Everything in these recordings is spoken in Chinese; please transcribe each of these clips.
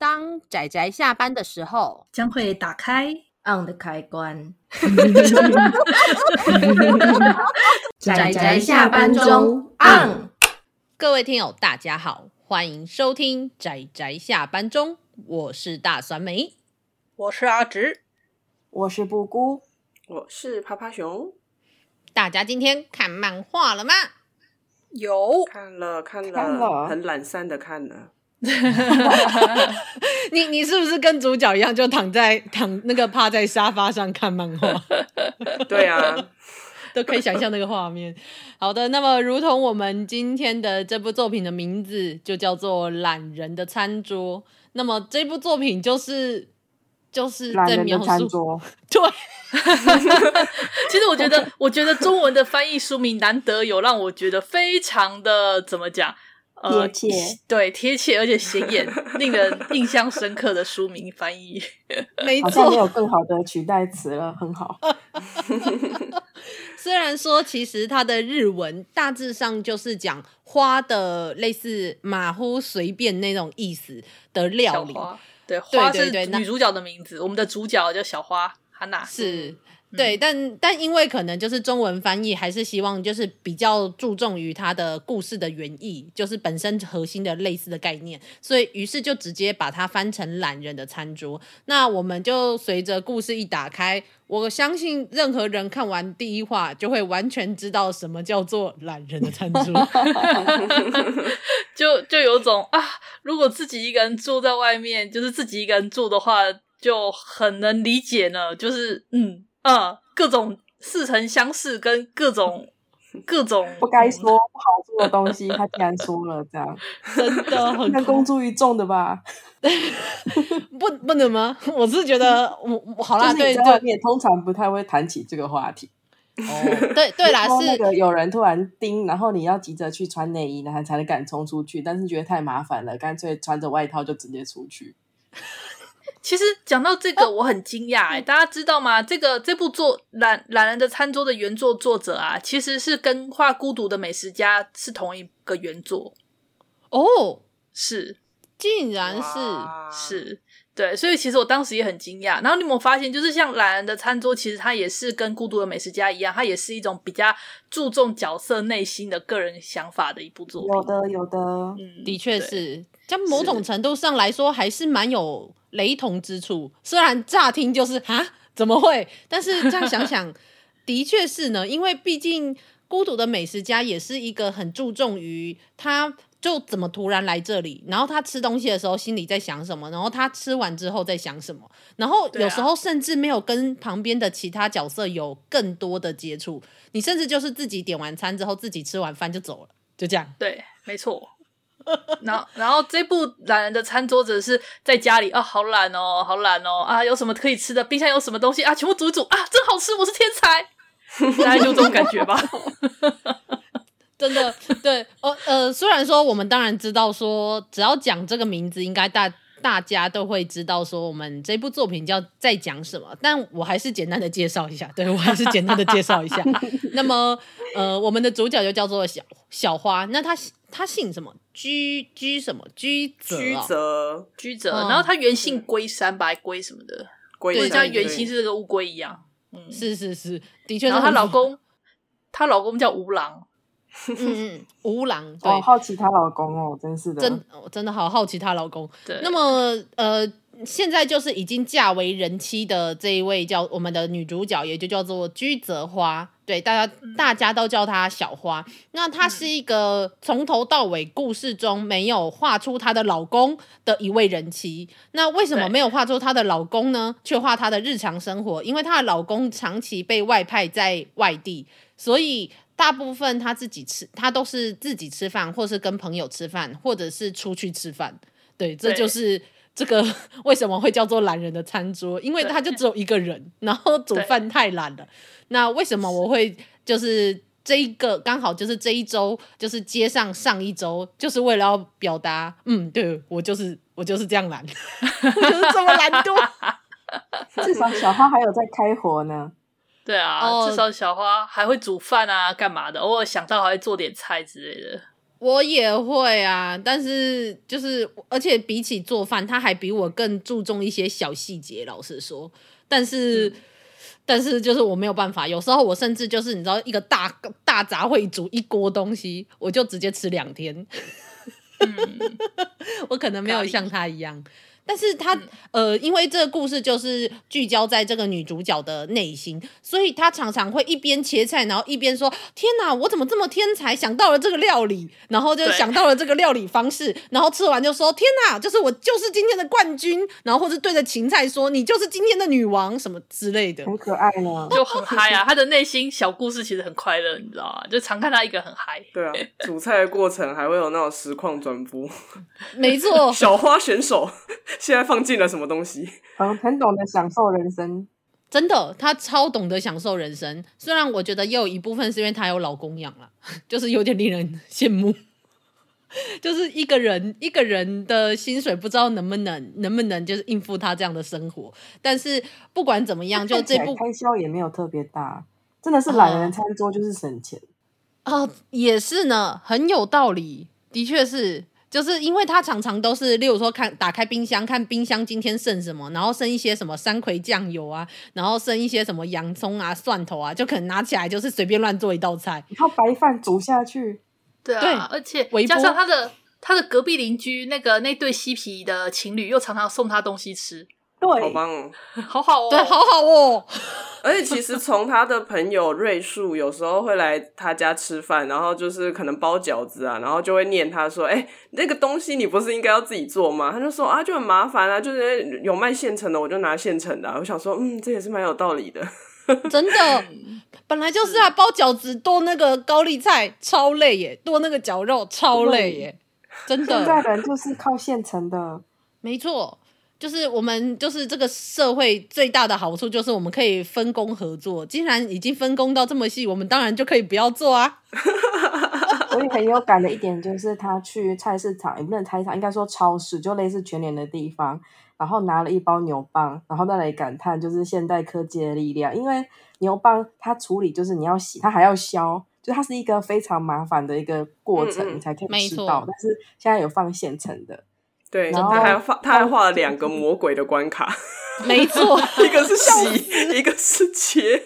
当仔仔下班的时候，将会打开 on 的开关。仔仔下班中 on。各位听友，大家好，欢迎收听仔仔下班中，我是大酸梅，我是阿直，我是布姑，我是趴趴熊。大家今天看漫画了吗？有看了，看了，看了很懒散的看了。你你是不是跟主角一样，就躺在躺那个趴在沙发上看漫画？对啊，都可以想象那个画面。好的，那么如同我们今天的这部作品的名字就叫做《懒人的餐桌》，那么这部作品就是就是在描述对。其实我觉得，我觉得中文的翻译书名难得有让我觉得非常的怎么讲。贴切，呃、对，贴切而且显眼，令人印象深刻的书名翻译，没错，好像没有更好的取代词了，很好。虽然说，其实它的日文大致上就是讲花的类似马虎随便那种意思的料理，对，花是女主角的名字，我们的主角叫小花哈娜，是。对，但但因为可能就是中文翻译，还是希望就是比较注重于它的故事的原意，就是本身核心的类似的概念，所以于是就直接把它翻成懒人的餐桌。那我们就随着故事一打开，我相信任何人看完第一话就会完全知道什么叫做懒人的餐桌，就就有种啊，如果自己一个人住在外面，就是自己一个人住的话，就很能理解呢，就是嗯。嗯，各种似曾相识，跟各种 各种不该说不好说的东西，他竟然说了，这样 真的 很公诸于众的吧？不不能吗？我是觉得我好啦，对对，你也通常不太会谈起这个话题。哦，对对啦，是那个有人突然叮，然后你要急着去穿内衣，然后才能敢冲出去，但是觉得太麻烦了，干脆穿着外套就直接出去。其实讲到这个，我很惊讶哎，大家知道吗？这个这部作《懒懒人的餐桌》的原作作者啊，其实是跟画《孤独的美食家》是同一个原作哦，是，竟然是是，对，所以其实我当时也很惊讶。然后你有没有发现，就是像《懒人的餐桌》，其实它也是跟《孤独的美食家》一样，它也是一种比较注重角色内心的个人想法的一部作品。有的，有的，嗯，的确是，在某种程度上来说，还是蛮有。雷同之处，虽然乍听就是啊，怎么会？但是这样想想，的确是呢。因为毕竟孤独的美食家也是一个很注重于他就怎么突然来这里，然后他吃东西的时候心里在想什么，然后他吃完之后在想什么，然后有时候甚至没有跟旁边的其他角色有更多的接触，你甚至就是自己点完餐之后自己吃完饭就走了，就这样。对，没错。然后，然后这部懒人的餐桌子是在家里啊，好懒哦，好懒哦啊，有什么可以吃的？冰箱有什么东西啊？全部煮一煮啊，真好吃！我是天才，大概就这种感觉吧。真的，对，呃呃，虽然说我们当然知道说，只要讲这个名字，应该大。大家都会知道说我们这部作品叫在讲什么，但我还是简单的介绍一下。对，我还是简单的介绍一下。那么，呃，我们的主角就叫做小小花。那他他姓什么？居居什么？居泽？居泽？居泽。然后他原姓龟山吧，龟什么的？龟山。像原型是这个乌龟一样。嗯，是是是，的确。然后她老公，她老公叫吴郎。嗯嗯，吴郎，对，好奇她老公哦，真是的，真我真的好好奇她老公。对，那么呃，现在就是已经嫁为人妻的这一位叫我们的女主角，也就叫做居泽花，对，大家大家都叫她小花。那她是一个从头到尾故事中没有画出她的老公的一位人妻。那为什么没有画出她的老公呢？却画她的日常生活？因为她的老公长期被外派在外地，所以。大部分他自己吃，他都是自己吃饭，或是跟朋友吃饭，或者是出去吃饭。对，这就是这个 为什么会叫做懒人的餐桌，因为他就只有一个人，然后煮饭太懒了。那为什么我会就是这一个刚好就是这一周就是接上上一周，就是为了要表达，嗯，对，我就是我就是这样懒，就是这么懒惰。至少小花还有在开火呢。对啊，oh, 至少小花还会煮饭啊，干嘛的？偶尔想到还会做点菜之类的。我也会啊，但是就是，而且比起做饭，他还比我更注重一些小细节。老实说，但是，嗯、但是就是我没有办法。有时候我甚至就是你知道，一个大大杂烩煮一锅东西，我就直接吃两天。嗯、我可能没有像他一样。但是他、嗯、呃，因为这个故事就是聚焦在这个女主角的内心，所以她常常会一边切菜，然后一边说：“天哪，我怎么这么天才，想到了这个料理，然后就想到了这个料理方式，然后吃完就说：天哪，就是我就是今天的冠军，然后或者对着芹菜说：你就是今天的女王，什么之类的，好可爱呢，就很嗨啊！她的内心小故事其实很快乐，你知道吗？就常看她一个很嗨。对啊，煮菜的过程还会有那种实况转播，没错，小花选手。现在放进了什么东西？很很懂得享受人生，真的，他超懂得享受人生。虽然我觉得也有一部分是因为他有老公养了，就是有点令人羡慕。就是一个人一个人的薪水不知道能不能能不能就是应付他这样的生活。但是不管怎么样，就这部开销也没有特别大，真的是懒人餐桌就是省钱。哦，也是呢，很有道理，的确是。就是因为他常常都是，例如说看打开冰箱，看冰箱今天剩什么，然后剩一些什么山葵酱油啊，然后剩一些什么洋葱啊、蒜头啊，就可能拿起来就是随便乱做一道菜，然后白饭煮下去。对啊，对而且加上他的他的隔壁邻居那个那对嬉皮的情侣又常常送他东西吃。对，好棒哦，好好哦，对，好好哦。而且其实从他的朋友瑞树有时候会来他家吃饭，然后就是可能包饺子啊，然后就会念他说：“哎、欸，那个东西你不是应该要自己做吗？”他就说：“啊，就很麻烦啊，就是有卖现成的，我就拿现成的、啊。”我想说，嗯，这也是蛮有道理的。真的，本来就是啊，包饺子剁那个高丽菜超累耶，剁那个绞肉超累耶，真的。现在人就是靠现成的，没错。就是我们就是这个社会最大的好处，就是我们可以分工合作。既然已经分工到这么细，我们当然就可以不要做啊。所以很有感的一点就是，他去菜市场，也不能菜市场，应该说超市，就类似全联的地方，然后拿了一包牛蒡，然后在那里感叹就是现代科技的力量。因为牛蒡它处理就是你要洗，它还要削，就它是一个非常麻烦的一个过程，嗯嗯，你才可以吃到。但是现在有放现成的。对，他还画，他还画了两个魔鬼的关卡，没错，一个是洗，一个是切。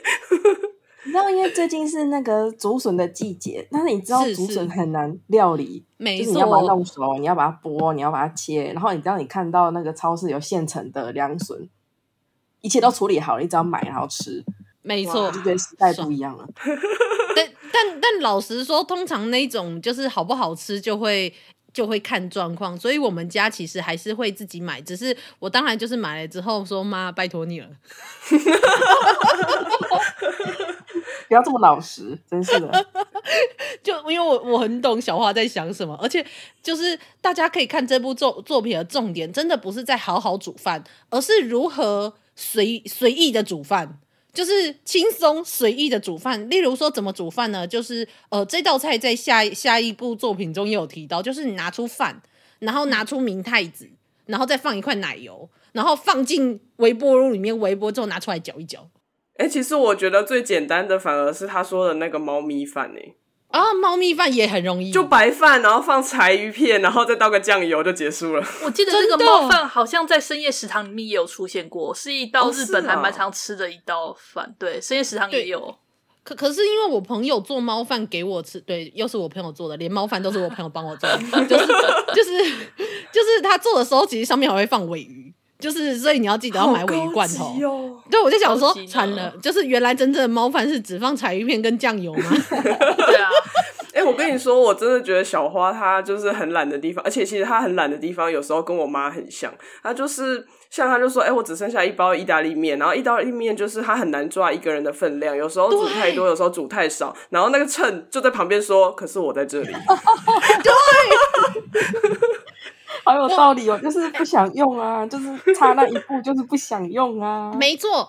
你知道，因为最近是那个竹笋的季节，但是你知道竹笋很难料理，没错，就是你要把它弄熟，你要把它剥，你要把它切，然后你知道，你看到那个超市有现成的凉笋，一切都处理好了，你只要买然后吃，没错，就觉得时代不一样了。但但但老实说，通常那种就是好不好吃就会。就会看状况，所以我们家其实还是会自己买。只是我当然就是买了之后说：“妈，拜托你了，不要这么老实，真是的。”就因为我我很懂小花在想什么，而且就是大家可以看这部作作品的重点，真的不是在好好煮饭，而是如何随随意的煮饭。就是轻松随意的煮饭，例如说怎么煮饭呢？就是呃，这道菜在下下一部作品中也有提到，就是你拿出饭，然后拿出明太子，然后再放一块奶油，然后放进微波炉里面微波之后拿出来搅一搅。哎、其实我觉得最简单的反而是他说的那个猫咪饭诶、啊，猫咪饭也很容易，就白饭，然后放柴鱼片，然后再倒个酱油就结束了。我记得这个猫饭好像在深夜食堂里面也有出现过，是一道日本还蛮常吃的一道饭。哦啊、对，深夜食堂也有。可可是因为我朋友做猫饭给我吃，对，又是我朋友做的，连猫饭都是我朋友帮我做的，就是就是就是他做的时候，其实上面还会放尾鱼。就是，所以你要记得要买尾鱼罐头。哦、对，我就想说，惨了，就是原来真正的猫饭是只放柴鱼片跟酱油吗？对啊。跟你说，我真的觉得小花她就是很懒的地方，而且其实她很懒的地方，有时候跟我妈很像。她就是像她就说，哎、欸，我只剩下一包意大利面，然后意大利面就是她很难抓一个人的分量，有时候煮太多，有时候煮太少，然后那个秤就在旁边说，可是我在这里。对。好有道理哦，就是不想用啊，就是差那一步，就是不想用啊。没错，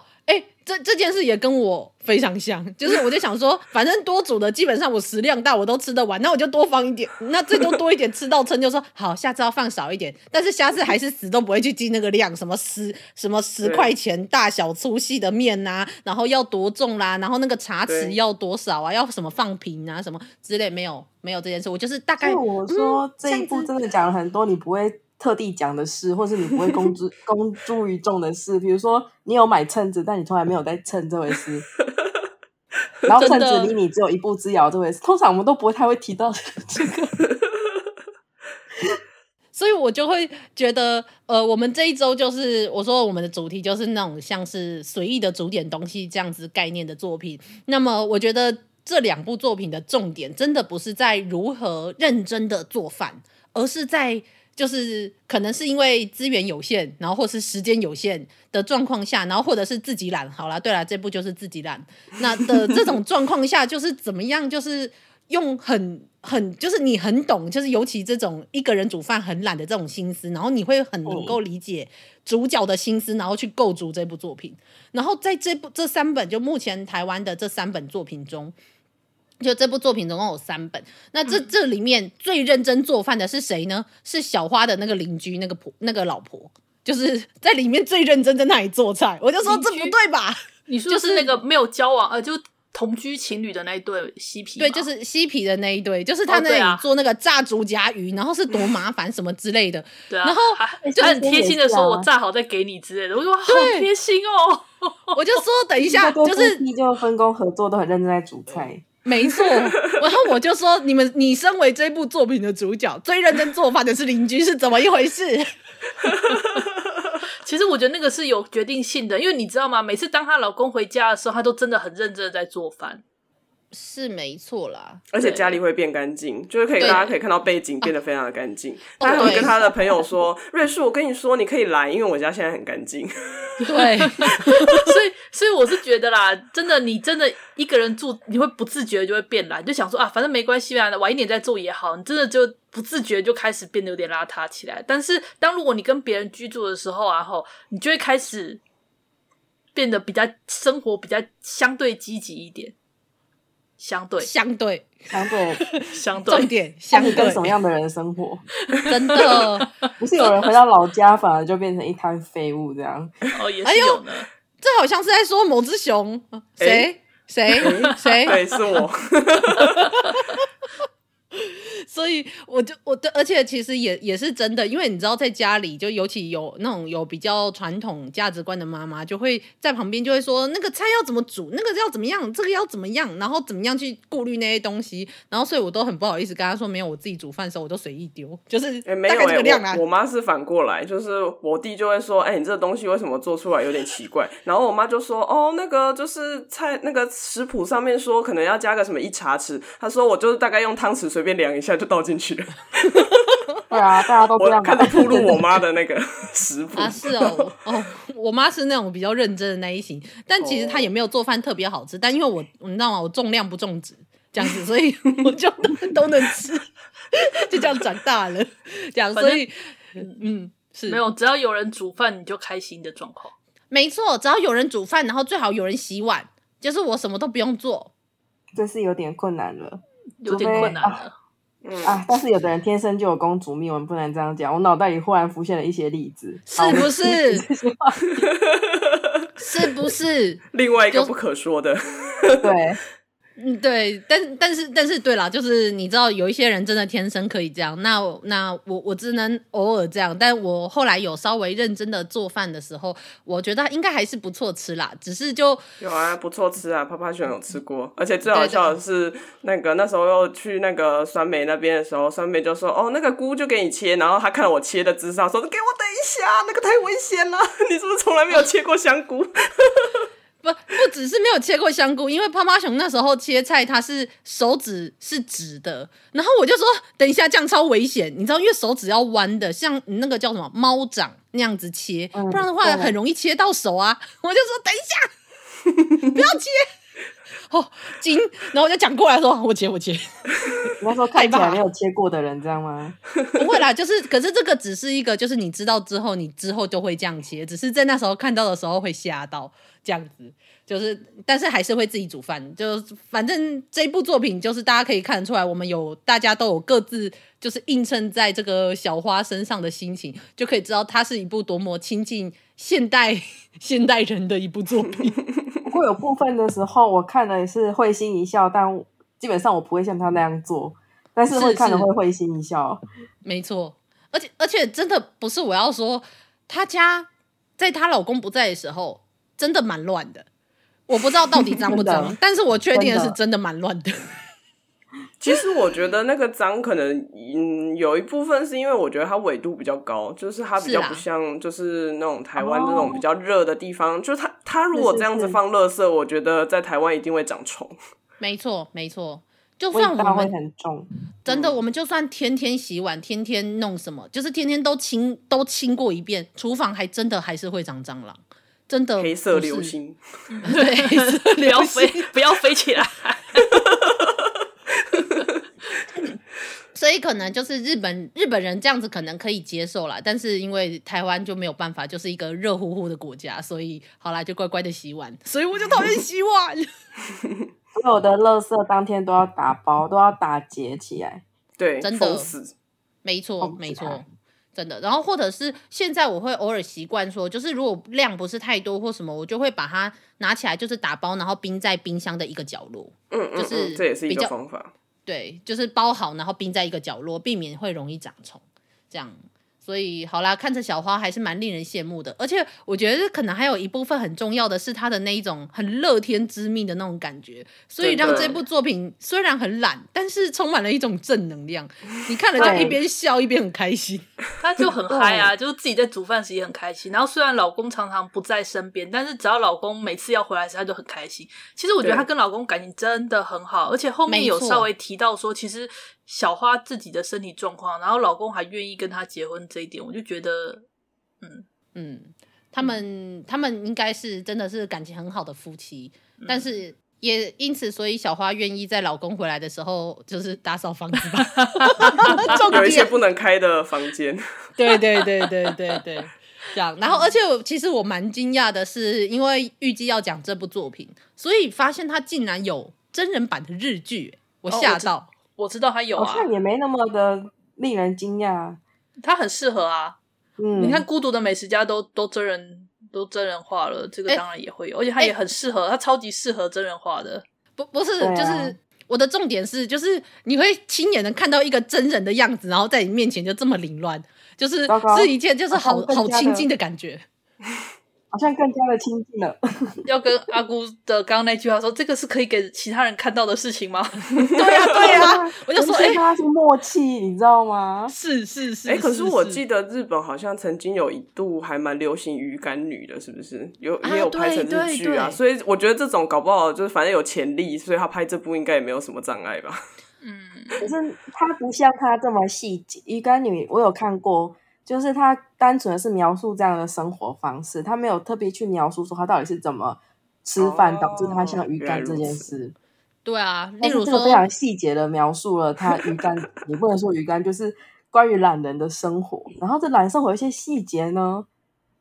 这这件事也跟我非常像，就是我就想说，反正多煮的基本上我食量大，我都吃得完，那我就多放一点，那最多多一点吃到撑，就说好，下次要放少一点，但是下次还是死都不会去记那个量，什么十什么十块钱大小粗细的面呐、啊，然后要多重啦，然后那个茶匙要多少啊，要什么放平啊，什么之类，没有没有这件事，我就是大概我说这一部真的讲了很多，你不会。特地讲的事，或是你不会公之 公诸于众的事，比如说你有买秤子，但你从来没有在称这回事。然后秤子离你只有一步之遥这回事，通常我们都不会太会提到这个。所以我就会觉得，呃，我们这一周就是我说我们的主题就是那种像是随意的煮点东西这样子概念的作品。那么我觉得这两部作品的重点真的不是在如何认真的做饭，而是在。就是可能是因为资源有限，然后或是时间有限的状况下，然后或者是自己懒。好啦，对啦，这部就是自己懒。那的这种状况下，就是怎么样？就是用很很，就是你很懂，就是尤其这种一个人煮饭很懒的这种心思，然后你会很能够理解主角的心思，然后去构筑这部作品。然后在这部这三本，就目前台湾的这三本作品中。就这部作品总共有三本，那这这里面最认真做饭的是谁呢？是小花的那个邻居，那个婆，那个老婆，就是在里面最认真在那里做菜。我就说这不对吧？你说 就是那个没有交往，呃，就同居情侣的那一对嬉皮，对，就是嬉皮的那一对，就是他那里做那个炸竹夹鱼，然后是多麻烦什么之类的。对啊，然后就很贴心的说，我炸好再给你之类的。我说好贴心哦，我就说等一下，就是你就分工合作，都很认真在煮菜。没错，然后我就说，你们，你身为这部作品的主角，最认真做饭的是邻居，是怎么一回事？其实我觉得那个是有决定性的，因为你知道吗？每次当她老公回家的时候，她都真的很认真的在做饭。是没错啦，而且家里会变干净，就是可以大家可以看到背景变得非常的干净。他还会跟他的朋友说：“ 瑞树，我跟你说，你可以来，因为我家现在很干净。”对，所以所以我是觉得啦，真的，你真的一个人住，你会不自觉就会变懒，就想说啊，反正没关系啦，晚一点再做也好。你真的就不自觉就开始变得有点邋遢起来。但是当如果你跟别人居住的时候啊，后你就会开始变得比较生活比较相对积极一点。相对，相对，相对，相对，重点，相对。跟什么样的人生活？真的。不是有人回到老家，反而就变成一滩废物这样？哦，也是有呢。这好像是在说某只熊，谁？谁？谁？对，是我。所以我就我的，而且其实也也是真的，因为你知道，在家里就尤其有那种有比较传统价值观的妈妈，就会在旁边就会说那个菜要怎么煮，那个要怎么样，这个要怎么样，然后怎么样去顾虑那些东西，然后所以我都很不好意思跟他说，没有，我自己煮饭的时候我都随意丢，就是大概这个量啊。欸、我妈是反过来，就是我弟就会说，哎、欸，你这个东西为什么做出来有点奇怪？然后我妈就说，哦，那个就是菜那个食谱上面说可能要加个什么一茶匙，她说我就是大概用汤匙随便量一下。就倒进去了。对啊，大家都这样。我看到铺路我妈的那个食谱啊，是哦哦，我妈是那种比较认真的那一型，但其实她也没有做饭特别好吃。但因为我你知道吗？我重量不重质这样子，所以我就 都能吃，就这样长大了。这样，所以嗯，是没有，只要有人煮饭，你就开心的状况。没错，只要有人煮饭，然后最好有人洗碗，就是我什么都不用做。这是有点困难了，有点困难了。嗯啊！但是有的人天生就有公主命，我们不能这样讲。我脑袋里忽然浮现了一些例子，是不是？是不是？另外一个不可说的，对。嗯，对，但但是但是对啦，就是你知道有一些人真的天生可以这样，那那我我只能偶尔这样，但我后来有稍微认真的做饭的时候，我觉得应该还是不错吃啦，只是就有啊，不错吃啊，啪啪熊有吃过，而且最好笑的是那个那时候又去那个酸梅那边的时候，酸梅就说哦，那个菇就给你切，然后他看了我切的姿势，说给我等一下，那个太危险了，你是不是从来没有切过香菇？不不只是没有切过香菇，因为趴趴熊那时候切菜，他是手指是直的，然后我就说等一下这样超危险，你知道，因为手指要弯的，像你那个叫什么猫掌那样子切，不然的话很容易切到手啊。我就说等一下，不要切。哦，紧，然后我就讲过来说，我切我切。那时候看起来没有切过的人，这样吗？不会啦，就是，可是这个只是一个，就是你知道之后，你之后就会这样切，只是在那时候看到的时候会吓到这样子，就是，但是还是会自己煮饭，就反正这一部作品就是大家可以看得出来，我们有大家都有各自就是映衬在这个小花身上的心情，就可以知道它是一部多么亲近现代 现代人的一部作品。不过有部分的时候，我看了也是会心一笑，但。基本上我不会像他那样做，但是会看了会会心一笑。没错，而且而且真的不是我要说，她家在她老公不在的时候，真的蛮乱的。我不知道到底脏不脏，但是我确定的是真的蛮乱的。其实我觉得那个脏可能嗯有一部分是因为我觉得它纬度比较高，就是它比较不像就是那种台湾这种比较热的地方，就是它它如果这样子放垃圾，我觉得在台湾一定会长虫。没错，没错。就算我们很重，真的，我们就算天天洗碗，天天弄什么，就是天天都清都清过一遍，厨房还真的还是会长蟑螂，真的。黑色流星，对，黑色 流星，不要飞，不要飞起来。所以可能就是日本日本人这样子可能可以接受啦，但是因为台湾就没有办法，就是一个热乎乎的国家，所以好啦，就乖乖的洗碗。所以我就讨厌洗碗。所有的垃圾当天都要打包，都要打结起来。对，真的，死没错，没错，真的。然后或者是现在我会偶尔习惯说，就是如果量不是太多或什么，我就会把它拿起来，就是打包，然后冰在冰箱的一个角落。嗯嗯，嗯，就是这也是一个方法。对，就是包好，然后冰在一个角落，避免会容易长虫，这样。所以好啦，看着小花还是蛮令人羡慕的，而且我觉得可能还有一部分很重要的是她的那一种很乐天知命的那种感觉，所以让这部作品虽然很懒，但是充满了一种正能量。你看了就一边笑一边很开心，他就很嗨啊，就是自己在煮饭时也很开心。然后虽然老公常常不在身边，但是只要老公每次要回来时，他就很开心。其实我觉得他跟老公感情真的很好，而且后面有稍微提到说，其实。小花自己的身体状况，然后老公还愿意跟她结婚，这一点我就觉得，嗯嗯，他们他们应该是真的是感情很好的夫妻，嗯、但是也因此，所以小花愿意在老公回来的时候，就是打扫房子吧，有一些不能开的房间，对对对对对对，这样。然后，而且我其实我蛮惊讶的是，因为预计要讲这部作品，所以发现它竟然有真人版的日剧，我吓到。哦我知道他有啊，好像也没那么的令人惊讶。他很适合啊，嗯，你看《孤独的美食家》都都真人都真人化了，这个当然也会有，欸、而且他也很适合，他超级适合真人化的。不不是，啊、就是我的重点是，就是你会亲眼能看到一个真人的样子，然后在你面前就这么凌乱，就是是一件就是好好亲近的感觉。好像更加的亲近了。要跟阿姑的刚刚那句话说，这个是可以给其他人看到的事情吗？对呀、啊，对呀、啊，我就说，哎，他是默契，你知道吗？是是是。哎，可是我记得日本好像曾经有一度还蛮流行鱼干女的，是不是？有也有拍成日剧啊。所以我觉得这种搞不好就是反正有潜力，所以他拍这部应该也没有什么障碍吧。嗯，可是他不像他这么细节。鱼干女我有看过。就是他单纯的是描述这样的生活方式，他没有特别去描述说他到底是怎么吃饭导致他像鱼干这件事。哦、对啊，例如说非常细节的描述了他鱼干，也不能说鱼干，就是关于懒人的生活。然后这懒生活有一些细节呢，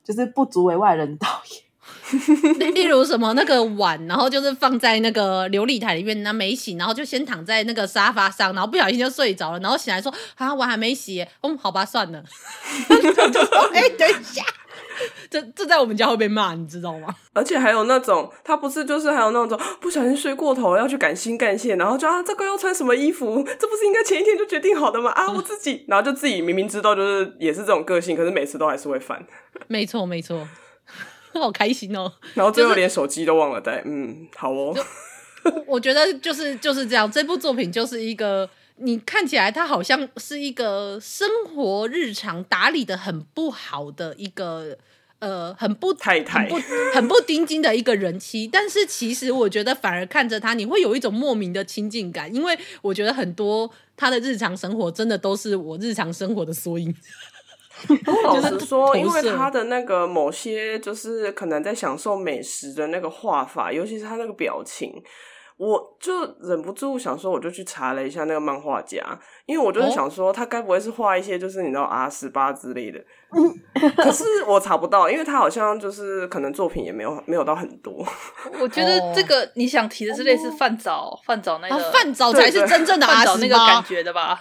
就是不足为外人道也。例例如什么那个碗，然后就是放在那个琉璃台里面，那没洗，然后就先躺在那个沙发上，然后不小心就睡着了，然后醒来说啊碗还没洗，嗯好吧算了，就说哎、欸、等一下，这这在我们家会被骂，你知道吗？而且还有那种他不是就是还有那种不小心睡过头要去赶新干线，然后就啊这个要穿什么衣服，这不是应该前一天就决定好的吗？啊我自己，然后就自己明明知道就是也是这种个性，可是每次都还是会犯。没错没错。好开心哦！然后最后连手机都忘了带，就是、嗯，好哦。我觉得就是就是这样，这部作品就是一个你看起来他好像是一个生活日常打理的很不好的一个呃很不太太很不很不丁金的一个人妻，但是其实我觉得反而看着他你会有一种莫名的亲近感，因为我觉得很多他的日常生活真的都是我日常生活的缩影。老实说，因为他的那个某些，就是可能在享受美食的那个画法，尤其是他那个表情，我就忍不住想说，我就去查了一下那个漫画家，因为我就是想说，他该不会是画一些就是你知道 R 十八之类的？可是我查不到，因为他好像就是可能作品也没有没有到很多。我觉得这个你想提的是类似饭早饭早那个饭早才是真正的 R 十八那个感觉的吧？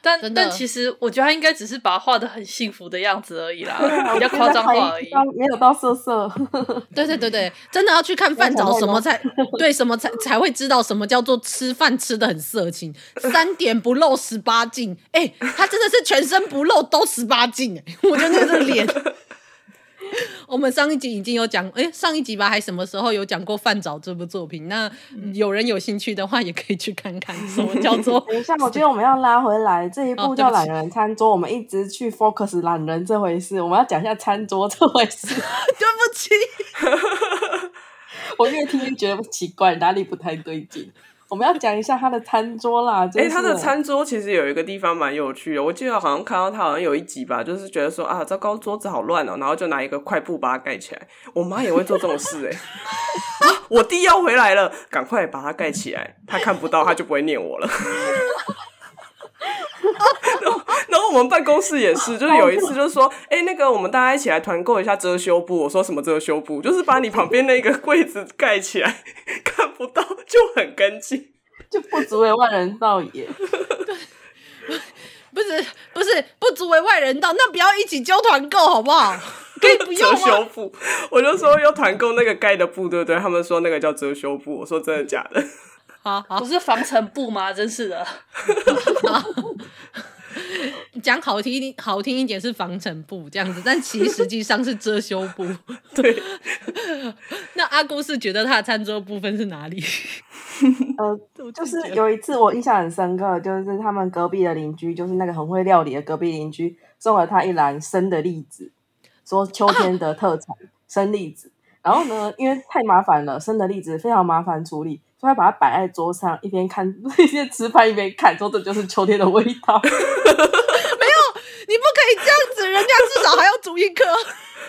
但但其实我觉得他应该只是把它画的很幸福的样子而已啦，比较夸张化而已，没有到色色。对对对对，真的要去看饭找 什么才对什么才才会知道什么叫做吃饭吃的很色情，三点不露十八禁，哎、欸，他真的是全身不露都十八禁，哎，我觉得那个是脸。我们上一集已经有讲，哎，上一集吧，还什么时候有讲过《饭早》这部作品？那有人有兴趣的话，也可以去看看。什么叫做？等一下，我觉得我们要拉回来这一部叫《懒人餐桌》，哦，我们一直去 focus 懒人这回事，我们要讲一下餐桌这回事。对不起，我越听越觉得奇怪，哪里不太对劲。我们要讲一下他的餐桌啦。哎、欸，他的餐桌其实有一个地方蛮有趣的。我记得好像看到他好像有一集吧，就是觉得说啊，糟糕，桌子好乱哦，然后就拿一个块布把它盖起来。我妈也会做这种事哎、欸 啊。我弟要回来了，赶快把它盖起来，他看不到，他就不会念我了。然后，我们办公室也是，就是有一次，就是说，哎、欸，那个我们大家一起来团购一下遮羞布。我说什么遮羞布？就是把你旁边那个柜子盖起来，看不到就很干净，就不足为外人道也。不是不是不足为外人道，那不要一起揪团购好不好？可以不用遮羞布，我就说要团购那个盖的布，对不对？他们说那个叫遮羞布，我说真的假的？好好，不是防尘布吗？真是的。讲好听好听一点是防尘布这样子，但其实实际上是遮羞布。对。那阿姑是觉得他的餐桌部分是哪里？呃，就是有一次我印象很深刻，就是他们隔壁的邻居，就是那个很会料理的隔壁邻居，送了他一篮生的栗子，说秋天的特产、啊、生栗子。然后呢，因为太麻烦了，生的栗子非常麻烦处理。所以把它摆在桌上，一边看 一边吃饭，一边看，说这就是秋天的味道。没有，你不可以这样子，人家至少还要煮一颗。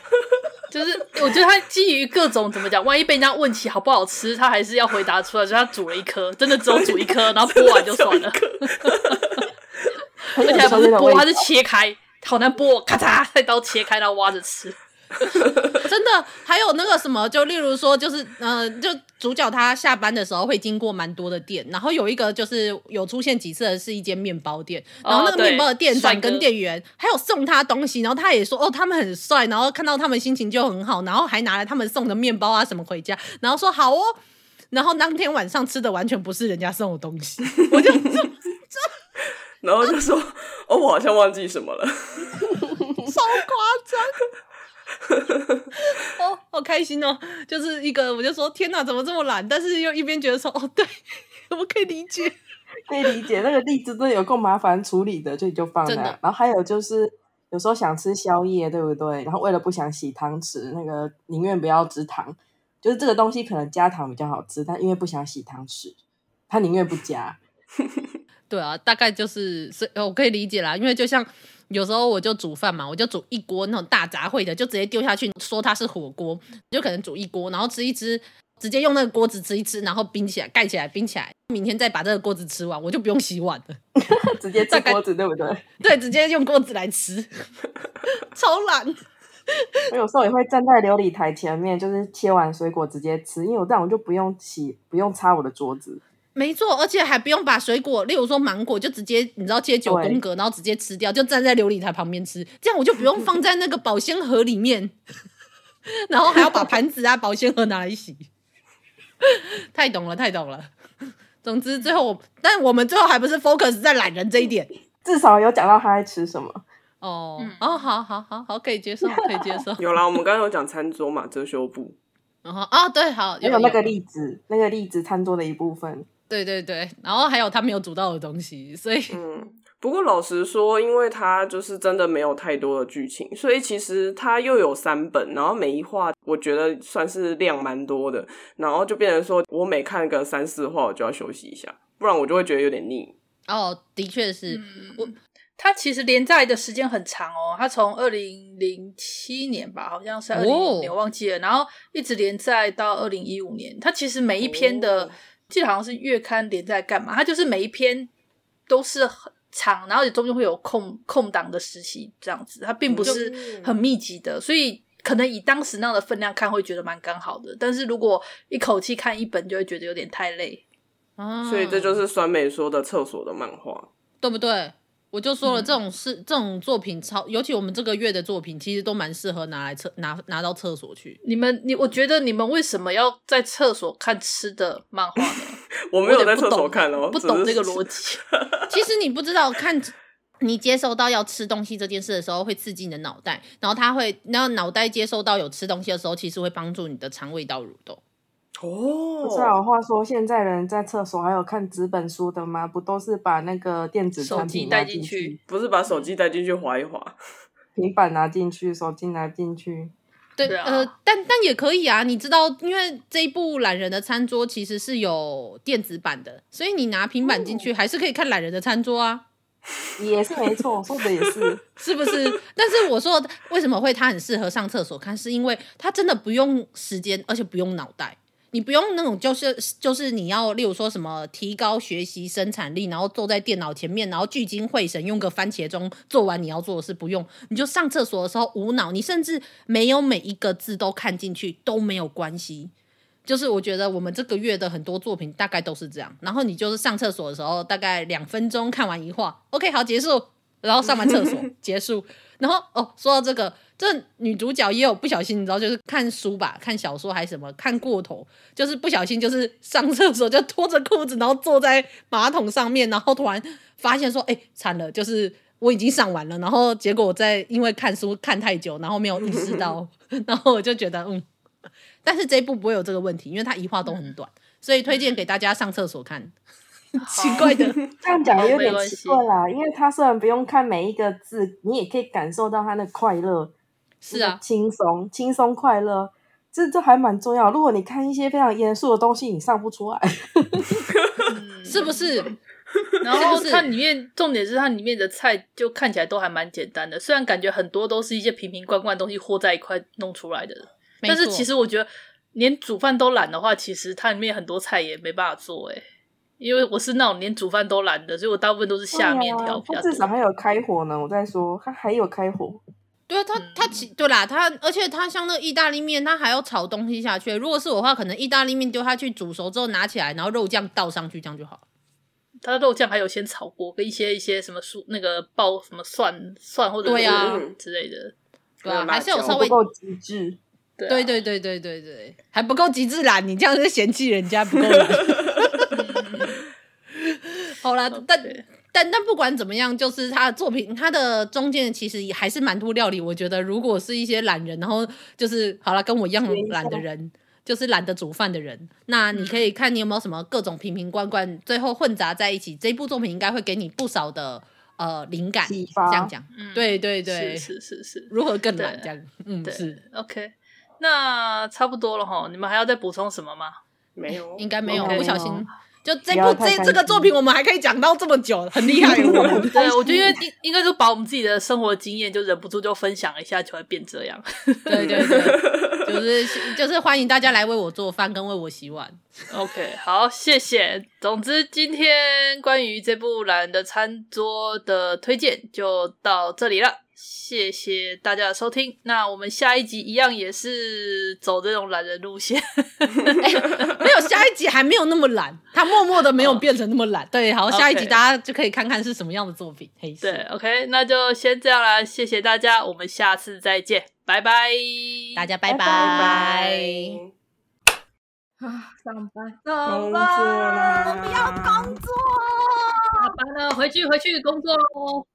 就是我觉得他基于各种怎么讲，万一被人家问起好不好吃，他还是要回答出来，所以他煮了一颗，真的只有煮一颗，然后剥完就算了。而且还不是剥，他是切开，好难剥，咔嚓，菜刀切开，然后挖着吃。真的，还有那个什么，就例如说，就是呃，就主角他下班的时候会经过蛮多的店，然后有一个就是有出现几次的是一间面包店，然后那个面包的店长跟店员还有送他东西，然后他也说哦，他们很帅，然后看到他们心情就很好，然后还拿了他们送的面包啊什么回家，然后说好哦，然后当天晚上吃的完全不是人家送的东西，我就这 然后就说哦，我好像忘记什么了，超夸张。哦，好开心哦！就是一个，我就说天哪，怎么这么懒？但是又一边觉得说，哦，对，我可以理解，可以理解。那个荔枝真的有够麻烦处理的，所以就放那。然后还有就是，有时候想吃宵夜，对不对？然后为了不想洗汤匙，那个宁愿不要吃糖，就是这个东西可能加糖比较好吃，但因为不想洗汤匙，他宁愿不加。对啊，大概就是，所以我可以理解啦，因为就像。有时候我就煮饭嘛，我就煮一锅那种大杂烩的，就直接丢下去，说它是火锅，就可能煮一锅，然后吃一吃，直接用那个锅子吃一吃，然后冰起来，盖起来，冰起来，明天再把这个锅子吃完，我就不用洗碗了，直接吃锅子，对不对？对，直接用锅子来吃，超懒。我有时候也会站在琉璃台前面，就是切完水果直接吃，因为我这样我就不用洗，不用擦我的桌子。没错，而且还不用把水果，例如说芒果，就直接你知道切九宫格，然后直接吃掉，就站在琉璃台旁边吃，这样我就不用放在那个保鲜盒里面，然后还要把盘子啊、保鲜盒拿来洗。太懂了，太懂了。总之最后我，但我们最后还不是 focus 在懒人这一点，至少有讲到他在吃什么。哦、嗯、哦，好好好好，可以接受，可以接受。有啦，我们刚刚有讲餐桌嘛，遮羞布。然后啊，对，好，有，有那个例子，那个例子餐桌的一部分。对对对，然后还有他没有煮到的东西，所以嗯，不过老实说，因为他就是真的没有太多的剧情，所以其实他又有三本，然后每一话我觉得算是量蛮多的，然后就变成说我每看个三四话我就要休息一下，不然我就会觉得有点腻。哦，的确是，嗯、我他其实连载的时间很长哦，他从二零零七年吧，好像是二零零五年，我忘记了，然后一直连载到二零一五年，他其实每一篇的。记得好像是月刊连载干嘛，它就是每一篇都是很长，然后也中间会有空空档的时期这样子，它并不是很密集的，所以可能以当时那样的分量看会觉得蛮刚好的，但是如果一口气看一本就会觉得有点太累。啊，所以这就是酸梅说的厕所的漫画，对不对？我就说了，嗯这种是这种作品超，尤其我们这个月的作品，其实都蛮适合拿来厕拿拿到厕所去。你们你我觉得你们为什么要在厕所看吃的漫画呢？我没有在厕所看哦，不懂这个逻辑。其实你不知道，看你接收到要吃东西这件事的时候，会刺激你的脑袋，然后它会，然后脑袋接收到有吃东西的时候，其实会帮助你的肠胃道蠕动。哦，不是啊，话说现在人在厕所还有看纸本书的吗？不都是把那个电子产手机品带进去去，不是把手机带进去划一划，平板拿进去，手机拿进去。对，对啊呃，但但也可以啊，你知道，因为这一部懒人的餐桌其实是有电子版的，所以你拿平板进去还是可以看懒人的餐桌啊，也是没错，说的也是。是不是？但是我说为什么会它很适合上厕所看，是因为它真的不用时间，而且不用脑袋。你不用那种，就是就是你要，例如说什么提高学习生产力，然后坐在电脑前面，然后聚精会神，用个番茄钟做完你要做的事，不用，你就上厕所的时候无脑，你甚至没有每一个字都看进去都没有关系。就是我觉得我们这个月的很多作品大概都是这样，然后你就是上厕所的时候，大概两分钟看完一画，OK，好结束，然后上完厕所 结束，然后哦，说到这个。这女主角也有不小心，你知道，就是看书吧，看小说还是什么，看过头，就是不小心，就是上厕所就脱着裤子，然后坐在马桶上面，然后突然发现说，哎，惨了，就是我已经上完了，然后结果我在因为看书看太久，然后没有意识到，然后我就觉得，嗯，但是这一部不会有这个问题，因为它一话都很短，所以推荐给大家上厕所看。奇怪的，这样讲有点奇怪啦，因为他虽然不用看每一个字，你也可以感受到他的快乐。是啊，轻松轻松快乐，这这还蛮重要。如果你看一些非常严肃的东西，你上不出来，是不是？然后它里面重点是它里面的菜就看起来都还蛮简单的，虽然感觉很多都是一些瓶瓶罐罐的东西和在一块弄出来的，但是其实我觉得连煮饭都懒的话，其实它里面很多菜也没办法做哎、欸，因为我是那种连煮饭都懒的，所以我大部分都是下面条比较多。它至少还有开火呢，我在说它还有开火。对啊，他他其对啦，他而且他像那个意大利面，他还要炒东西下去。如果是我的话，可能意大利面丢下去煮熟之后拿起来，然后肉酱倒上去，这样就好。他的肉酱还有先炒过，跟一些一些什么蔬那个爆什么蒜蒜或者对啊之类的，对啊，辣还是有椒稍微不够极致。对啊对对对对对对，还不够极致懒，你这样是嫌弃人家不够懒。好啦，但。但但不管怎么样，就是他的作品，他的中间其实也还是蛮多料理。我觉得，如果是一些懒人，然后就是好了，跟我一样懒的人，就是懒得煮饭的人，那你可以看你有没有什么各种瓶瓶罐罐，最后混杂在一起。这部作品应该会给你不少的呃灵感。这样讲，嗯对对对，是是是是，如何更懒对这样，嗯，是 OK，那差不多了哈，你们还要再补充什么吗？没有，应该没有不小心。就这部这这个作品，我们还可以讲到这么久，很厉害。我们对，我觉得因为应应该就把我们自己的生活经验就忍不住就分享一下，就会变这样。对对对，就是就是欢迎大家来为我做饭跟为我洗碗。OK，好，谢谢。总之，今天关于这部懒人的餐桌的推荐就到这里了。谢谢大家的收听。那我们下一集一样也是走这种懒人路线。欸、没有下一集还没有那么懒，他默默的没有变成那么懒。Oh. 对，好，下一集大家就可以看看是什么样的作品。嘿，对，OK，那就先这样啦。谢谢大家，我们下次再见，拜拜，大家拜拜。拜啊，上班，工作啦，不要工作，下班了，回去回去工作喽。